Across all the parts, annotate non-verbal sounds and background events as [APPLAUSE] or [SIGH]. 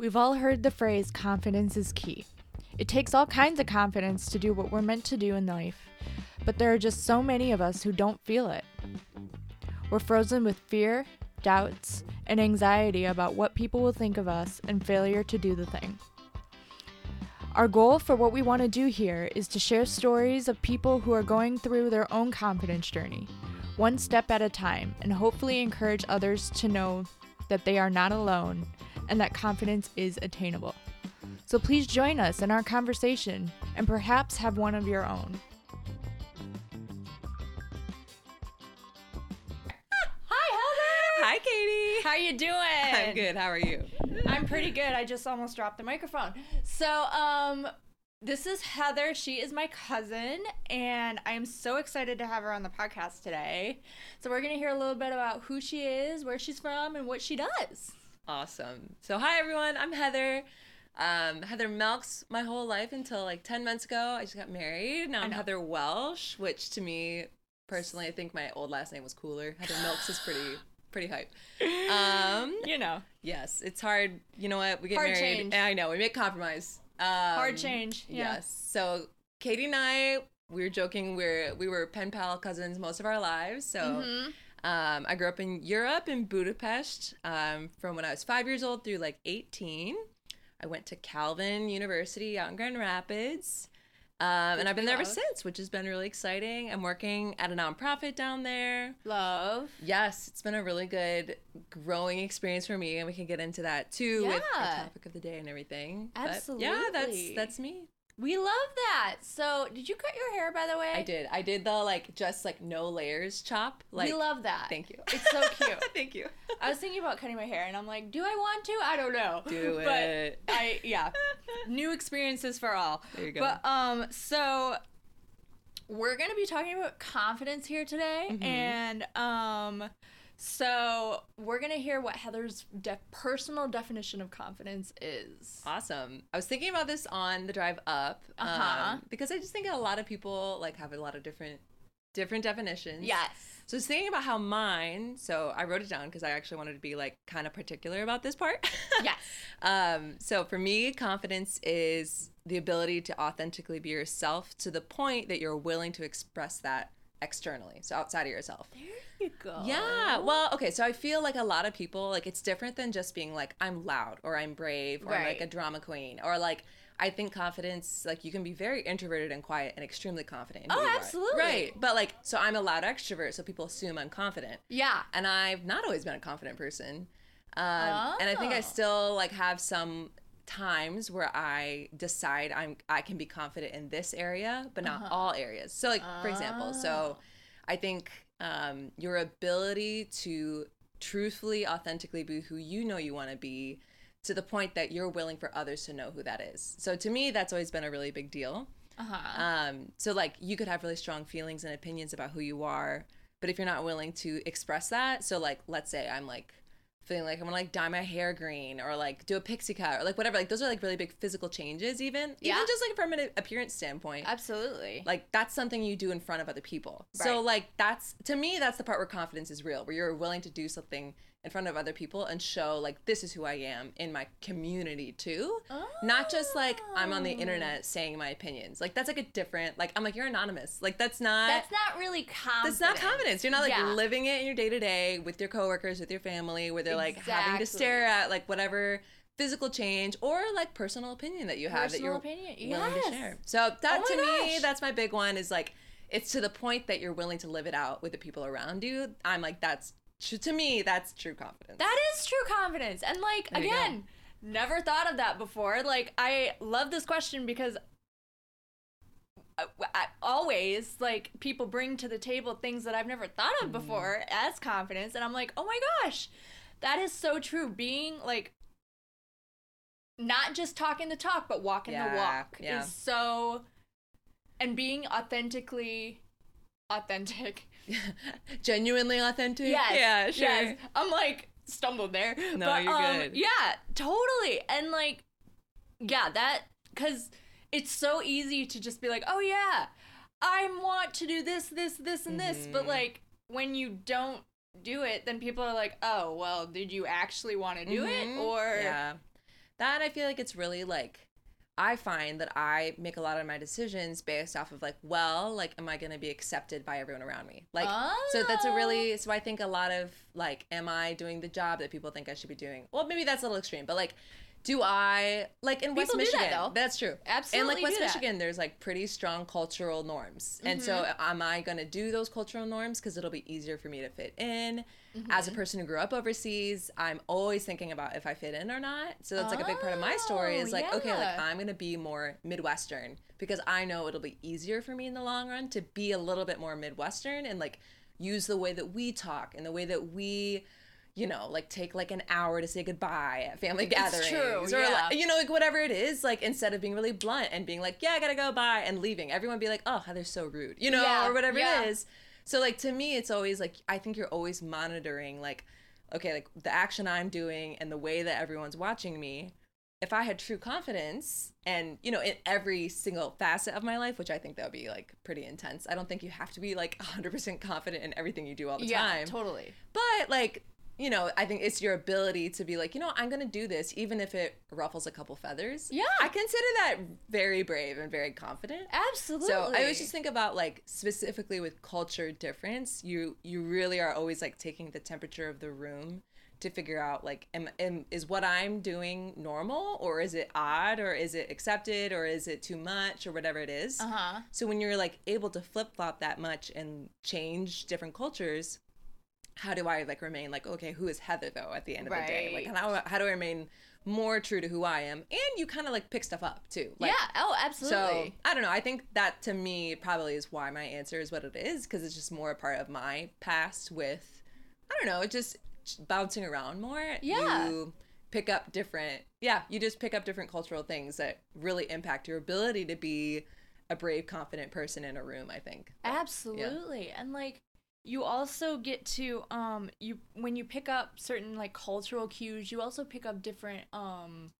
We've all heard the phrase confidence is key. It takes all kinds of confidence to do what we're meant to do in life, but there are just so many of us who don't feel it. We're frozen with fear, doubts, and anxiety about what people will think of us and failure to do the thing. Our goal for what we want to do here is to share stories of people who are going through their own confidence journey, one step at a time, and hopefully encourage others to know that they are not alone and that confidence is attainable. So please join us in our conversation and perhaps have one of your own. Hi, Heather. Hi, Katie. How are you doing? I'm good. How are you? I'm pretty good. I just almost dropped the microphone. So, um, this is Heather. She is my cousin, and I am so excited to have her on the podcast today. So, we're going to hear a little bit about who she is, where she's from, and what she does. Awesome. So, hi, everyone. I'm Heather. Um, Heather Melks my whole life until like 10 months ago. I just got married. Now I'm. Heather Welsh, which to me, personally, I think my old last name was cooler. Heather Melks is pretty, [SIGHS] pretty hype. Um, You know, yes, it's hard. You know what? We get Hard married. change. I know. We make compromise. Um, hard change. Yeah. Yes. So Katie and I, we were joking. We're we were pen pal cousins most of our lives. So Mhm. Um, I grew up in Europe in Budapest um, from when I was five years old through like eighteen. I went to Calvin University out in Grand Rapids. Um, and I've been there ever since, which has been really exciting. I'm working at a nonprofit down there. Love. Yes, it's been a really good growing experience for me, and we can get into that too with Yeah. topic of the day and everything. But yeah, that's that's me. We love that. So, did you cut your hair, by the way? I did. I did the like just like no layers chop. Like we love that. Thank you. It's so cute. [LAUGHS] thank you. I was thinking about cutting my hair, and I'm like, do I want to? I don't know. Do [LAUGHS] but it. I [LAUGHS] yeah, new experiences for all. There you go. But um, so we're gonna be talking about confidence here today, Mhm. and um, so we're gonna hear what Heather's de- personal definition of confidence is. Awesome. I was thinking about this on the drive up um, Uh-huh. because I just think a lot of people like have a lot of different different definitions. Yes. So I was thinking about how mine. So I wrote it down because I actually wanted to be like kind of particular about this part. [LAUGHS] Yes. Um, so for me, confidence is the ability to authentically be yourself to the point that you're willing to express that externally. So outside of yourself. There you go. Yeah. Well, okay. So I feel like a lot of people, like, it's different than just being like, I'm loud or I'm brave or I'm like a drama queen or like, I think confidence, like, you can be very introverted and quiet and extremely confident. in Oh, absolutely. Right. But like, so I'm a loud extrovert, so people assume I'm confident. Yeah. And I've not always been a confident person. Um, And I think I Oh. still like have some times where I decide I'm I can be confident in this area, but not Uh-huh. all areas. So like for example, so Oh. I think um, your ability to truthfully, authentically be who you know you want to be to the point that you're willing for others to know who that is. So to me, that's always been a really big deal. Uh huh. Um, so like you could have really strong feelings and opinions about who you are, but if you're not willing to express that, so like let's say I'm like feeling like I'm gonna like dye my hair green or like do a pixie cut or like whatever, like those are like really big physical changes even. Yeah. Even just like from an appearance standpoint. Absolutely. Like that's something you do in front of other people. So like that's to me that's the part where confidence is real, where you're willing to do something in front of other people and show like this is who I am in my community too. Not just like I'm on the Oh. internet saying my opinions. Like that's like a different like I'm like you're anonymous. Like that's not That's not really confidence. that's not confidence. You're not like Yeah. living it in your day to day with your coworkers, with your family, where they're like having to stare at like whatever physical change or like personal opinion that you have that you're opinion. willing Yes. to share. So that Oh to my me, that's my big one is like it's to the point that you're willing to live it out with the people around you. I'm like that's to me that's true confidence. That is true confidence. And like There again, never thought of that before. Like I love this question because I, I- always like people bring to the table things that I've never thought Mm-hmm. of before as confidence and I'm like, "Oh my gosh. That is so true. Being like not just talking the talk but walking the walk yeah. is so and being authentically authentic. [LAUGHS] Genuinely authentic. Yes. Yeah, sure. Yes. I'm like stumbled there. No, but, you're um, good. Yeah, totally. And like, yeah, that because it's so easy to just be like, oh yeah, I want to do this, this, this, and this. But Mhm. like when you don't do it, then people are like, oh well, did you actually want to do it Mhm. or yeah that I feel like it's really like I find that I make a lot of my decisions based off of like, well, like, am I going to be accepted by everyone around me? Like, so that's a really, so I think a lot of like, am I doing the job that people think I should be doing? Well, maybe that's a little extreme, but like, do I like in West People that, Michigan? though. That's true. Absolutely And like West that. Michigan, there's like pretty strong cultural norms, and so Mm-hmm. am I going to do those cultural norms because it'll be easier for me to fit in? As Mm-hmm. a person who grew up overseas, I'm always thinking about if I fit in or not. So that's like a big part of my story is Oh, like, okay, like. I'm going to be more Midwestern because I know it'll be easier for me in the long run to be a little bit more Midwestern and like use the way that we talk and the way that we you know, like take like an hour to say goodbye at family gatherings, true, or yeah. like, you know, like whatever it is, like instead of being really blunt and being like, yeah, I gotta go, bye, and leaving, everyone be like, oh, they're so rude, you know, Yeah, or whatever yeah. it is. So like to me, it's always like I think you're always monitoring like, okay, like the action I'm doing and the way that everyone's watching me. If I had true confidence and you know in every single facet of my life, which I think that would be like pretty intense. I don't think you have to be like [LAUGHS] 100% confident in everything you do all the yeah, time. Yeah, totally. But like, you know, I think it's your ability to be like, you know, I'm gonna do this, even if it ruffles a couple feathers. Yeah. I consider that very brave and very confident. Absolutely. So I always just think about like specifically with culture difference, you you really are always like taking the temperature of the room to figure out like am, am is what I'm doing normal or is it odd or is it accepted or is it too much or whatever it is. Uh huh. So when you're like able to flip flop that much and change different cultures, how do I like remain like okay, who is Heather though at the end of the day? Like how how do I remain more true to who I am? And you kind of like pick stuff up too. Like, yeah. Oh, absolutely. So. I don't know. I think that to me probably is why my answer is what it is because it's just more a part of my past with I don't know, It just bouncing around more. Yeah. You pick up different yeah, you just pick up different cultural things that really impact your ability to be a brave, confident person in a room, I think. Absolutely. And like you also get to um you when you pick up certain like cultural cues, you also pick up different um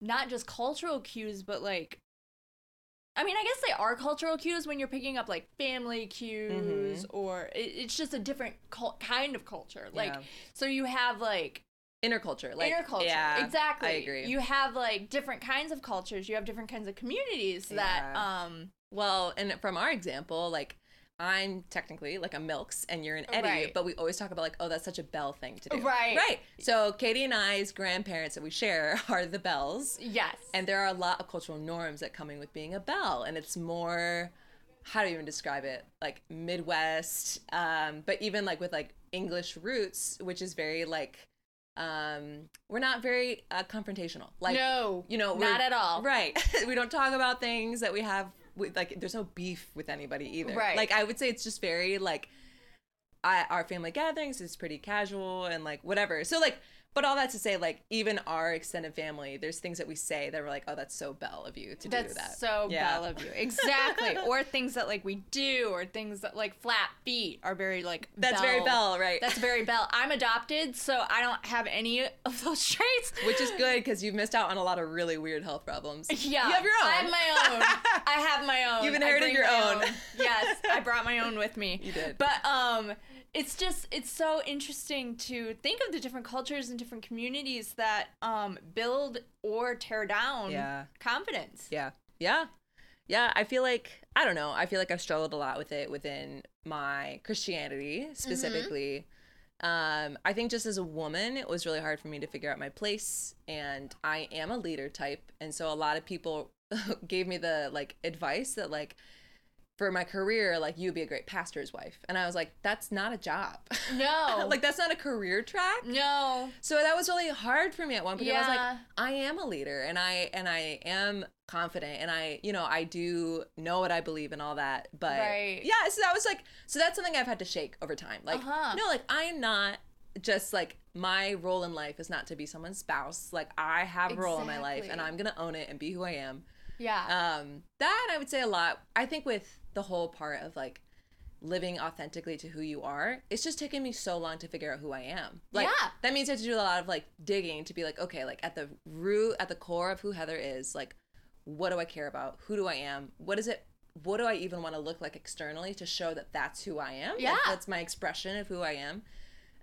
not just cultural cues but like I mean, I guess they are cultural cues when you're picking up like family cues or it, it's just a different cul- kind of culture. Like Yeah. so you have like Interculture. Like interculture. Yeah, exactly. I agree. You have like different kinds of cultures. You have different kinds of communities that um Well, and from our example, like I'm technically like a Milks and you're an Eddie, Right. but we always talk about like, oh, that's such a Bell thing to do. Right. Right. So Katie and I's grandparents that we share [LAUGHS] are the Bells. yes. And there are a lot of cultural norms that come in with being a Bell. And it's more how do you even describe it? Like Midwest, um, but even like with like English roots, which is very like um we're not very uh, confrontational. Like no, you know, not at all. Right. [LAUGHS] we don't talk about things that we have with like there's no beef with anybody either. Right. Like I would say it's just very like I, our family gatherings is pretty casual and like whatever. So like but all that to say like even our extended family there's things that we say that we're like oh that's so Bell of you to That's do that. That's so Yeah. Bell of you. Exactly. [LAUGHS] or things that like we do, or things that like flat feet are very like. That's very Bell, right? That's very Bell. I'm adopted, so I don't have any of those traits. Which is good because you've missed out on a lot of really weird health problems. Yeah, You have your own. I have my own. [LAUGHS] I have my own. You've inherited your my own. Yes, I brought my own with me. [LAUGHS] You did. But um, it's just it's so interesting to think of the different cultures and different communities that um build or tear down Yeah. confidence. Yeah. Yeah. Yeah. I feel like, I don't know. I feel like I've struggled a lot with it within my Christianity specifically. Um, I think just as a woman, it was really hard for me to figure out my place. And I am a leader type. And so a lot of people [LAUGHS] gave me the like advice that, like, for my career, like, you'd be a great pastor's wife. And I was like, that's not a job. No, [LAUGHS] like, that's not a career track. no. So that was really hard for me at one point. I was like, I am a leader and I and I am confident and I, you know, I do know what I believe and all that. But Right. yeah, so that was like so that's something I've had to shake over time. Like Uh-huh. no, like I am not just like my role in life is not to be someone's spouse. Like I have a role in my life and I'm gonna own it and be who I am. Yeah. Um, that I would say a lot. I think with the whole part of like living authentically to who you are, it's just taken me so long to figure out who I am. Like Yeah. that means I have to do a lot of like digging to be like, okay, like at the root, at the core of who Heather is, like what do I care about? Who do I am? What is it? What do I even want to look like externally to show that that's who I am? Like, Yeah. that's my expression of who I am.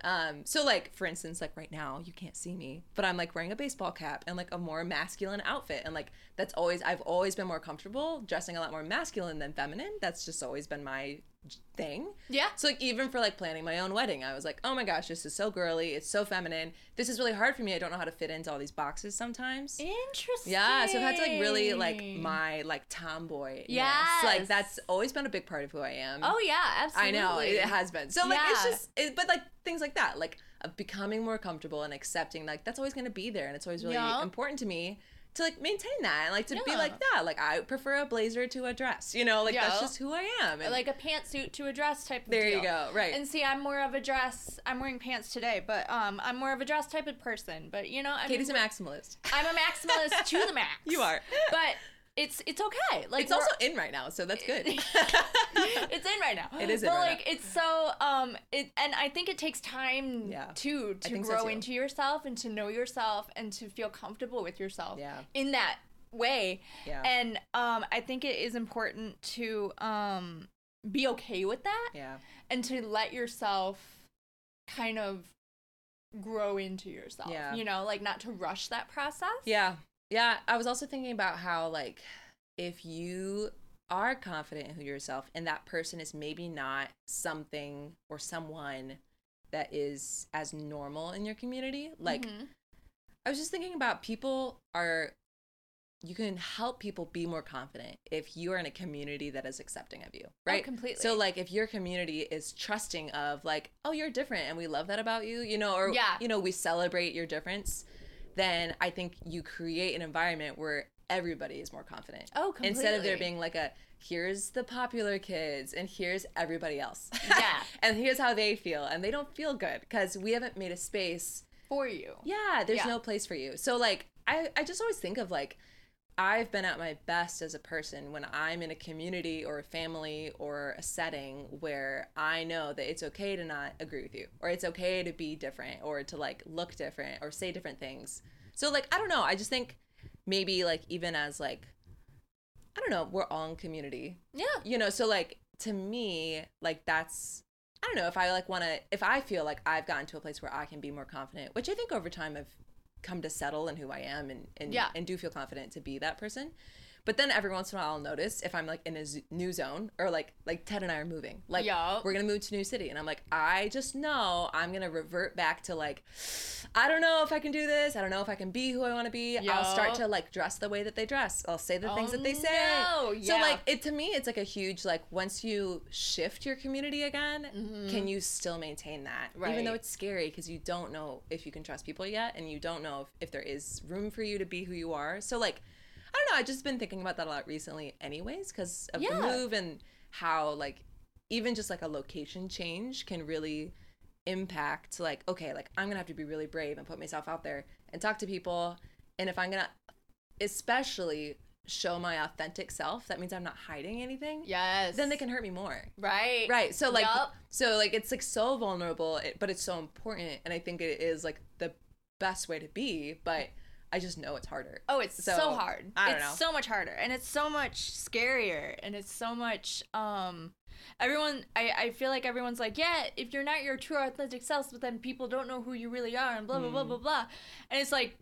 Um, so like for instance, like right now you can't see me, but I'm like wearing a baseball cap and like a more masculine outfit, and like that's always I've always been more comfortable dressing a lot more masculine than feminine. That's just always been my thing. Yeah. So like even for like planning my own wedding, I was like, oh my gosh, this is so girly. It's so feminine. This is really hard for me. I don't know how to fit into all these boxes sometimes. Interesting. Yeah, so I've had to like really like my like tomboy. Yes. like that's always been a big part of who I am. Oh yeah, absolutely. I know it has been. So like it's just, it, but like things like that, like becoming more comfortable and accepting, like that's always gonna be there, and it's always really Yeah. important to me to like maintain that and like to be like that. Like I prefer a blazer to a dress, you know, like that's just who I am. And like a pantsuit to a dress type of there deal. you go, right? And see, I'm more of a dress. I'm wearing pants today, but um, I'm more of a dress type of person. But you know, I Katie's a maximalist. I'm a maximalist to the [LAUGHS] max. You are. but it's it's okay. Like It's also in right now, so that's good. [LAUGHS] it's in right now. [LAUGHS] It is in but right like it's so um it and I think it takes time Yeah. too to think so, grow too. into yourself and to know yourself and to feel comfortable with yourself. Yeah. In that way. Yeah. And um I think it is important to um be okay with that yeah. and to let yourself kind of grow into yourself. Yeah. You know, like not to rush that process. Yeah. Yeah. I was also thinking about how, like, if you are confident in who yourself and that person is maybe not something or someone that is as normal in your community, like, Mhm. I was just thinking about people are, you can help people be more confident if you are in a community that is accepting of you, right? Oh, completely. So, like, if your community is trusting of, like, oh, you're different and we love that about you, you know, or, Yeah. you know, we celebrate your difference, then I think you create an environment where everybody is more confident. Oh, completely. Instead of there being like a, here's the popular kids and here's everybody else. Yeah. [LAUGHS] and here's how they feel. And they don't feel good because we haven't made a space for you. yeah there's Yeah. no place for you so like I, I just always think of like i've been at my best as a person when i'm in a community or a family or a setting where i know that it's okay to not agree with you or it's okay to be different or to like look different or say different things. So like i don't know. I just think maybe like even as like i don't know we're all in community. Yeah. you know so like to me like that's i don't know if i like want to if i feel like i've gotten to a place where i can be more confident which i think over time i've come to settle in who i am and and, Yeah. and do feel confident to be that person but then every once in a while i'll notice if i'm like in a z- new zone or like like ted and i are moving like Yup. we're gonna move to new city and i'm like i just know i'm gonna revert back to like i don't know if i can do this i don't know if i can be who i want to be i'll start to like dress the way that they dress i'll say the things Oh, that they say no. so Yeah. like it to me it's like a huge like once you shift your community again can you still maintain that Right. even though Mm-hmm. It's scary because you don't know if you can trust people yet and you don't know if, if there is room for you to be who you are so like i don't know i've just been thinking about that a lot recently anyways because of Yeah. the move and how like even just like a location change can really impact like okay like i'm gonna have to be really brave and put myself out there and talk to people and if i'm gonna especially show my authentic self that means i'm not hiding anything Yes. then they can hurt me more Right. right so like Yup. so like it's like so vulnerable but it's so important and i think it is like the best way to be but i just know it's harder Oh, it's so, So, hard. I don't it's know. so much harder, and it's so much scarier, and it's so much. Um, everyone, I, I feel like everyone's like, yeah, if you're not your true authentic self, but then people don't know who you really are, and blah blah blah Mm. blah blah, and it's like,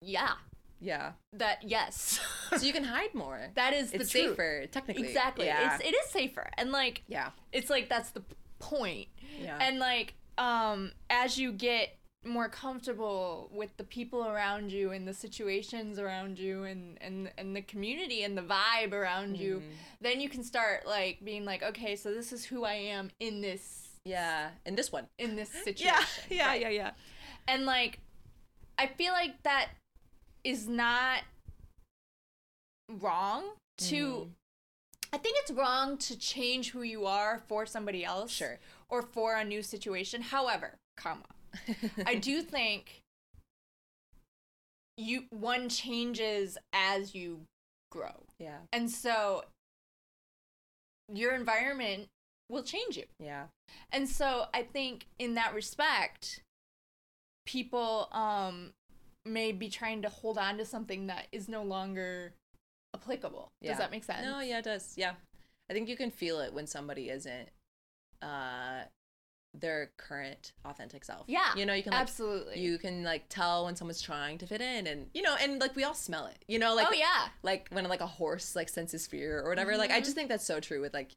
yeah, yeah that yes, [LAUGHS] so you can hide more that is the it's truth. safer technically Exactly. yeah It's it is safer, and like yeah it's like that's the point. yeah and like um as you get more comfortable with the people around you and the situations around you and and and the community and the vibe around you Mhm. then you can start like being like okay so this is who i am in this yeah in this one in this [LAUGHS] situation yeah yeah Right. yeah yeah and like i feel like that is not wrong to Mhm. i think it's wrong to change who you are for somebody else sure or for a new situation however comma I do think you one changes as you grow. yeah And so your environment will change you. yeah And so I think in that respect people um may be trying to hold on to something that is no longer applicable. Yeah. Does that make sense? No, yeah, it does. Yeah. I think you can feel it when somebody isn't uh their current authentic self. Yeah, You know, you can like absolutely. you can like tell when someone's trying to fit in and you know, and like we all smell it. You know, like oh yeah. like when like a horse like senses fear or whatever. Like I Mhm. just think that's so true with like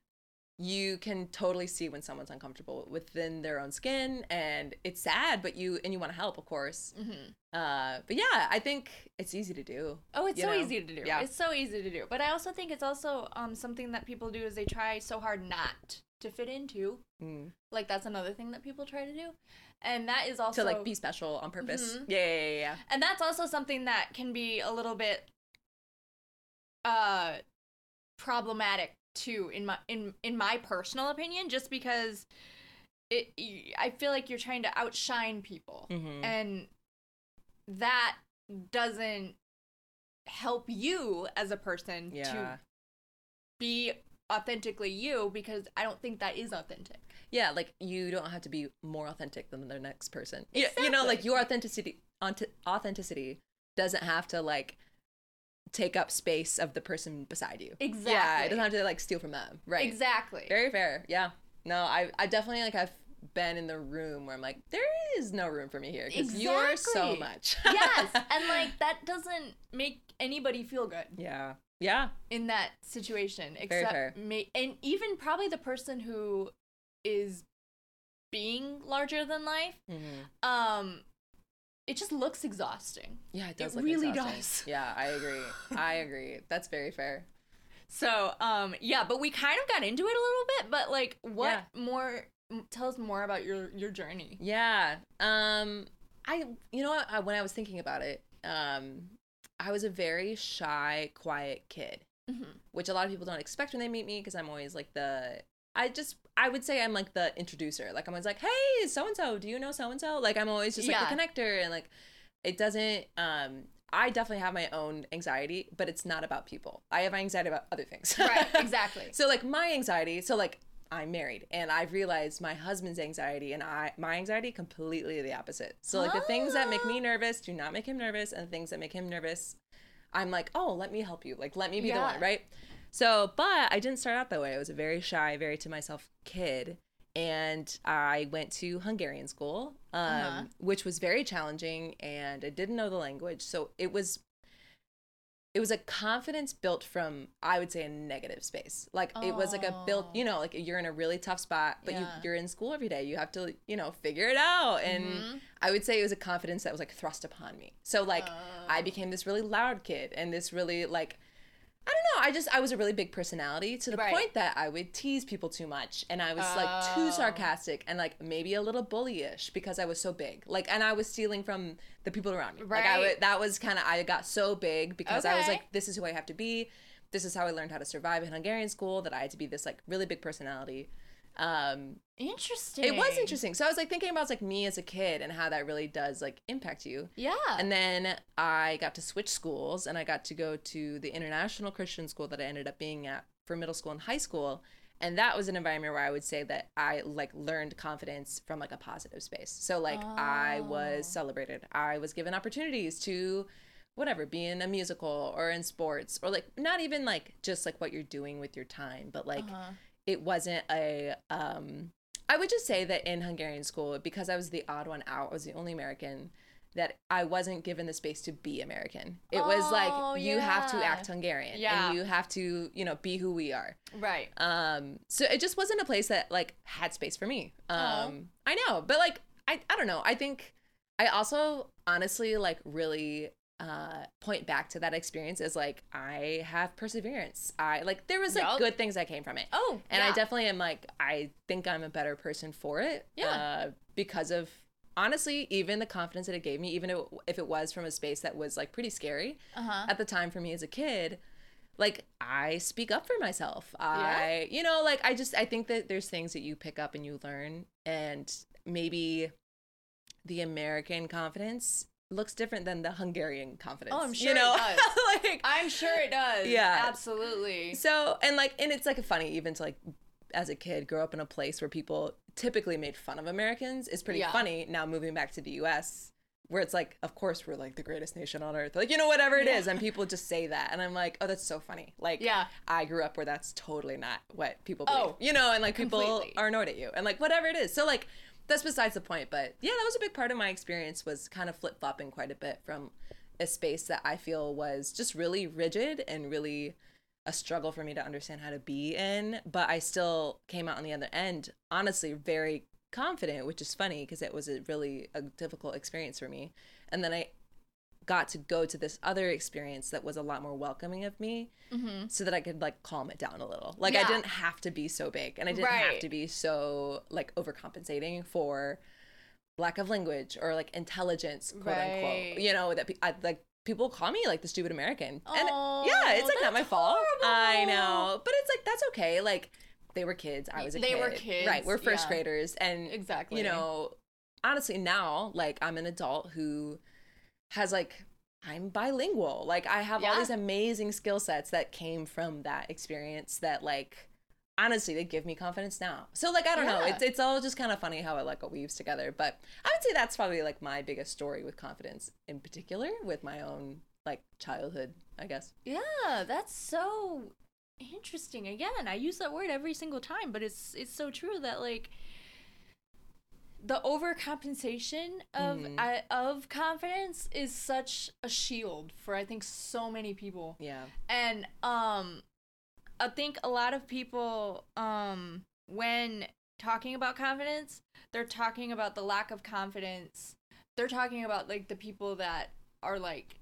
you can totally see when someone's uncomfortable within their own skin and it's sad but you and you want to help of course hmm uh but yeah i think it's easy to do Oh, it's so know? easy to do. Yeah. It's so easy to do. But I also think it's also um something that people do is they try so hard not to fit into. mm. Like that's another thing that people try to do, and that is also to like be special on purpose Mhm. yeah, yeah yeah yeah and that's also something that can be a little bit uh problematic too in my in in my personal opinion just because it I feel like you're trying to outshine people Mhm. and that doesn't help you as a person yeah to be authentically you because I don't think that is authentic. yeah like you don't have to be more authentic than the next person. Yeah you know like your authenticity authenticity doesn't have to like take up space of the person beside you. Exactly. yeah it doesn't have to like steal from them. Right. Exactly. very fair. Yeah. No i i definitely like i've been in the room where i'm like there is no room for me here because you're so much. Yes, [LAUGHS] and like that doesn't make anybody feel good. Yeah yeah in that situation, except fair. ma- and even probably the person who is being larger than life. Mhm. Um, it just looks exhausting. yeah it does It look really exhausting. does. yeah i agree i agree that's very fair So, um, yeah, but we kind of got into it a little bit. But like, what Yeah. more? Tell us more about your your journey. Yeah. Um I you know I, when I was thinking about it, um I was a very shy, quiet kid, Mhm. which a lot of people don't expect when they meet me because I'm always like the I just I would say I'm like the introducer. Like I'm always like, "Hey, so and so, do you know so and so?" Like I'm always just like the connector and like it doesn't um I definitely have my own anxiety, but it's not about people. I have anxiety about other things. Right. [LAUGHS] Exactly. So like my anxiety, so like I'm married and I've realized my husband's anxiety and I my anxiety completely the opposite. So like the things that make me nervous do not make him nervous and the things that make him nervous I'm like, "Oh, let me help you. Like let me be the one, right?" So, but I didn't start out that way. I was a very shy, very to myself kid and I went to Hungarian school, um, Uh-huh. which was very challenging and I didn't know the language. So it was it was a confidence built from I would say a negative space. Like it was like a built, Oh. you know, like you're in a really tough spot, but you Yeah. you're in school every day. You have to, you know, figure it out. And Mhm. I would say it was a confidence that was like thrust upon me. So like I Oh. became this really loud kid and this really like I don't know. I just I was a really big personality to the Right. point that I would tease people too much, and I was like too Oh. sarcastic and like maybe a little bullyish because I was so big. Like, and I was stealing from the people around me. Like, I Right. would, that was kind of I got so big because I was like, this is who I have to be. This is how I learned how to survive in Hungarian school. That I had to be this like really big personality. Um, Interesting. it was interesting. So I was like thinking about like me as a kid and how that really does like impact you. Yeah. And then I got to switch schools and I got to go to the international Christian school that I ended up being at for middle school and high school. And that was an environment where I would say that I like learned confidence from like a positive space. So like I was Oh. celebrated. I was given opportunities to whatever, be in a musical or in sports or like not even like just like what you're doing with your time, but like Uh-huh. It wasn't a um I would just say that in Hungarian school because I was the odd one out, I was the only American that I wasn't given the space to be American. It was Oh, like you have to act Hungarian Yeah. and you have to, you know, be who we are. Right. Um so it just wasn't a place that like had space for me. Aw. Um I know, but like I I don't know. I think I also honestly like really uh point back to that experience is like I have perseverance. I like there was like Yup. good things that came from it. Oh, And I definitely am like, I think I'm a better person for it. Yeah. Uh, because of honestly, even the confidence that it gave me, even if, it was from a space that was like pretty scary Uh-huh. at the time for me as a kid, like I speak up for myself. I, you know, like I just, I think that there's things that you pick up and you learn. And maybe the American confidence looks different than the Hungarian confidence. Oh, I'm sure you it does. [LAUGHS] like, I'm sure it does. Yeah. Absolutely. so and like and it's like funny even to like as a kid grow up in a place where people typically made fun of Americans is pretty Yeah. funny. Now moving back to the U.S. where it's like, of course we're like the greatest nation on earth, like you know whatever it is, Yeah. and people just say that, and I'm like, oh that's so funny. Like Yeah. I grew up where that's totally not what people believe, Oh, you know, and like people completely. are annoyed at you, and like whatever it is. So like that's besides the point. But yeah, that was a big part of my experience was kind of flip flopping quite a bit from a space that I feel was just really rigid and really a struggle for me to understand how to be in. But I still came out on the other end, honestly, very confident, which is funny because it was a really a difficult experience for me. And then I got to go to this other experience that was a lot more welcoming of me mm-hmm. so that I could like calm it down a little. Like I didn't have to be so big and I didn't have to be so like overcompensating for lack of language or like intelligence, quote Right. unquote. You know, that pe- I, like people call me like the stupid American. And Oh, yeah, it's like not my fault. I know. But it's like that's okay. Like they were kids, I was a They kid. were kids, Right, we're first yeah. graders and Exactly. you know, honestly now like I'm an adult who has like I'm bilingual. Like I have all these amazing skill sets that came from that experience that like honestly they give me confidence now. So like I don't know, it's it's all just kind of funny how it like weaves together, but I would say that's probably like my biggest story with confidence in particular with my own like childhood, I guess. Yeah, that's so interesting. Again, I use that word every single time, but it's it's so true that like the overcompensation of Mhm. I, of confidence is such a shield for I think so many people. Yeah. And um I think a lot of people um when talking about confidence, they're talking about the lack of confidence. They're talking about like the people that are like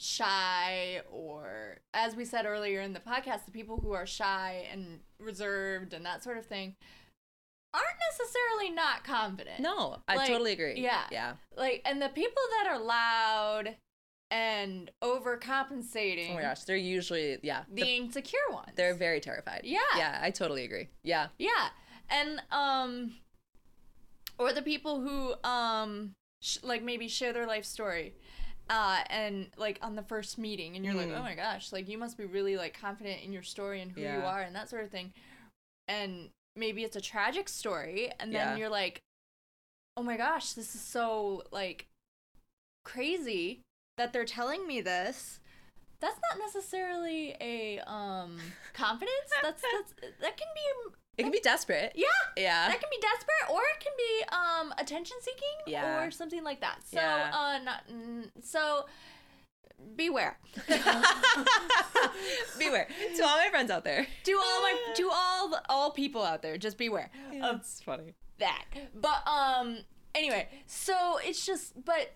shy or as we said earlier in the podcast, the people who are shy and reserved and that sort of thing aren't necessarily not confident. No, I Like, totally agree. yeah. Yeah. Like and the people that are loud and overcompensating Oh my gosh, they're usually yeah. the, the- insecure ones. they're very terrified. Yeah. Yeah, I totally agree. Yeah. yeah, and um, or the people who um, sh- like maybe share their life story, uh, and like on the first meeting, and you're like, Mm. oh my gosh, like you must be really like confident in your story and who you are and that sort of thing, and maybe it's a tragic story, and then Yeah. you're like, oh my gosh, this is so like crazy that they're telling me this. That's not necessarily a um [LAUGHS] confidence. That's that's that can be It can be desperate. yeah Yeah. that can be desperate or it can be um attention seeking Yeah. or something like that. So Yeah. uh not so beware. [LAUGHS] [LAUGHS] Beware. To all my friends out there. to all my to all all people out there, just beware That's funny. that. But um anyway, so it's just but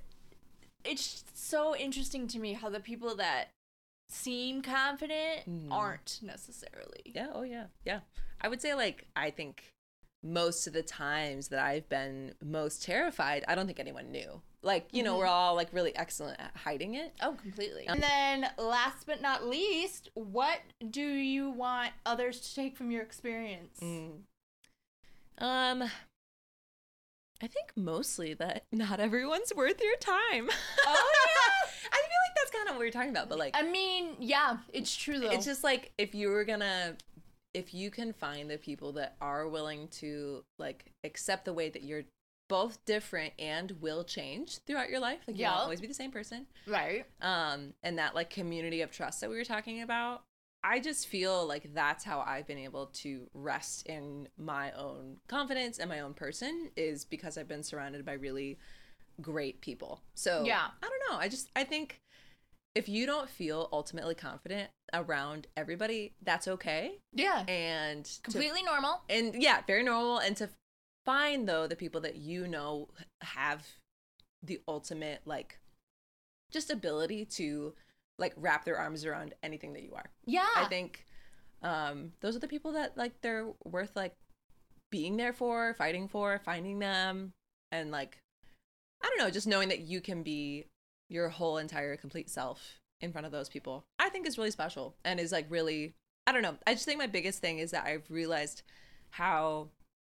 it's so interesting to me how the people that seem confident Mhm. aren't necessarily. Yeah, oh yeah. Yeah. I would say like I think most of the times that I've been most terrified, I don't think anyone knew. Like, you know, Mhm. we're all like really excellent at hiding it. Oh, completely. And then, last but not least, what do you want others to take from your experience? Mm. Um I think mostly that not everyone's worth your time. Oh, [LAUGHS] yeah. I feel like that's kind of what we are talking about, but like I mean, yeah, it's true though. it's just like if you were gonna if you can find the people that are willing to like accept the way that you're both different and will change throughout your life like you won't always be the same person right. um and that like community of trust that we were talking about i just feel like that's how i've been able to rest in my own confidence and my own person is because i've been surrounded by really great people so Yeah. i don't know i just i think if you don't feel ultimately confident around everybody that's okay Yeah. and to- Completely normal. and yeah very normal and to find though the people that you know have the ultimate like just ability to like wrap their arms around anything that you are Yeah. i think um those are the people that like they're worth like being there for fighting for finding them and like i don't know just knowing that you can be your whole entire complete self in front of those people i think is really special and is like really i don't know i just think my biggest thing is that i've realized how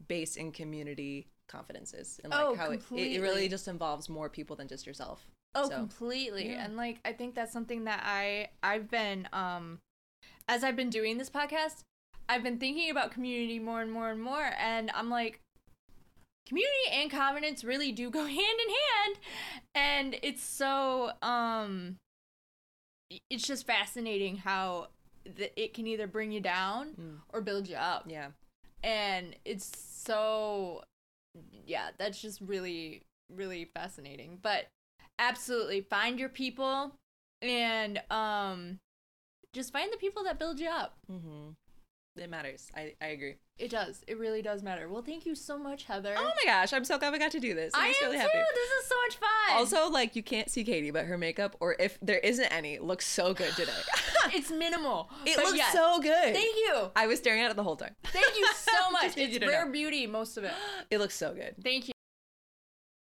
based in community confidences and like Oh, how it, it really just involves more people than just yourself Oh, So, completely. yeah. And like I think that's something that I I've been um as I've been doing this podcast, I've been thinking about community more and more and more and I'm like community and confidence really do go [LAUGHS] hand in hand and it's so um it's just fascinating how the, it can either bring you down Mm. or build you up yeah and it's so yeah, that's just really, really fascinating. But absolutely, find your people and um, just find the people that build you up. Mm-hmm. It matters. I, I agree. It does. It really does matter. Well, thank you so much, Heather. Oh my gosh, I'm so glad we got to do this. I'm I am really too. happy. This is so much fun. Also, like you can't see Katie, but her makeup, or if there isn't any, looks so good today. [LAUGHS] it's minimal. [LAUGHS] it looks yes. so good. Thank you. I was staring at it the whole time. Thank you so [LAUGHS] much. It's rare know. beauty, most of it. [GASPS] It looks so good. Thank you.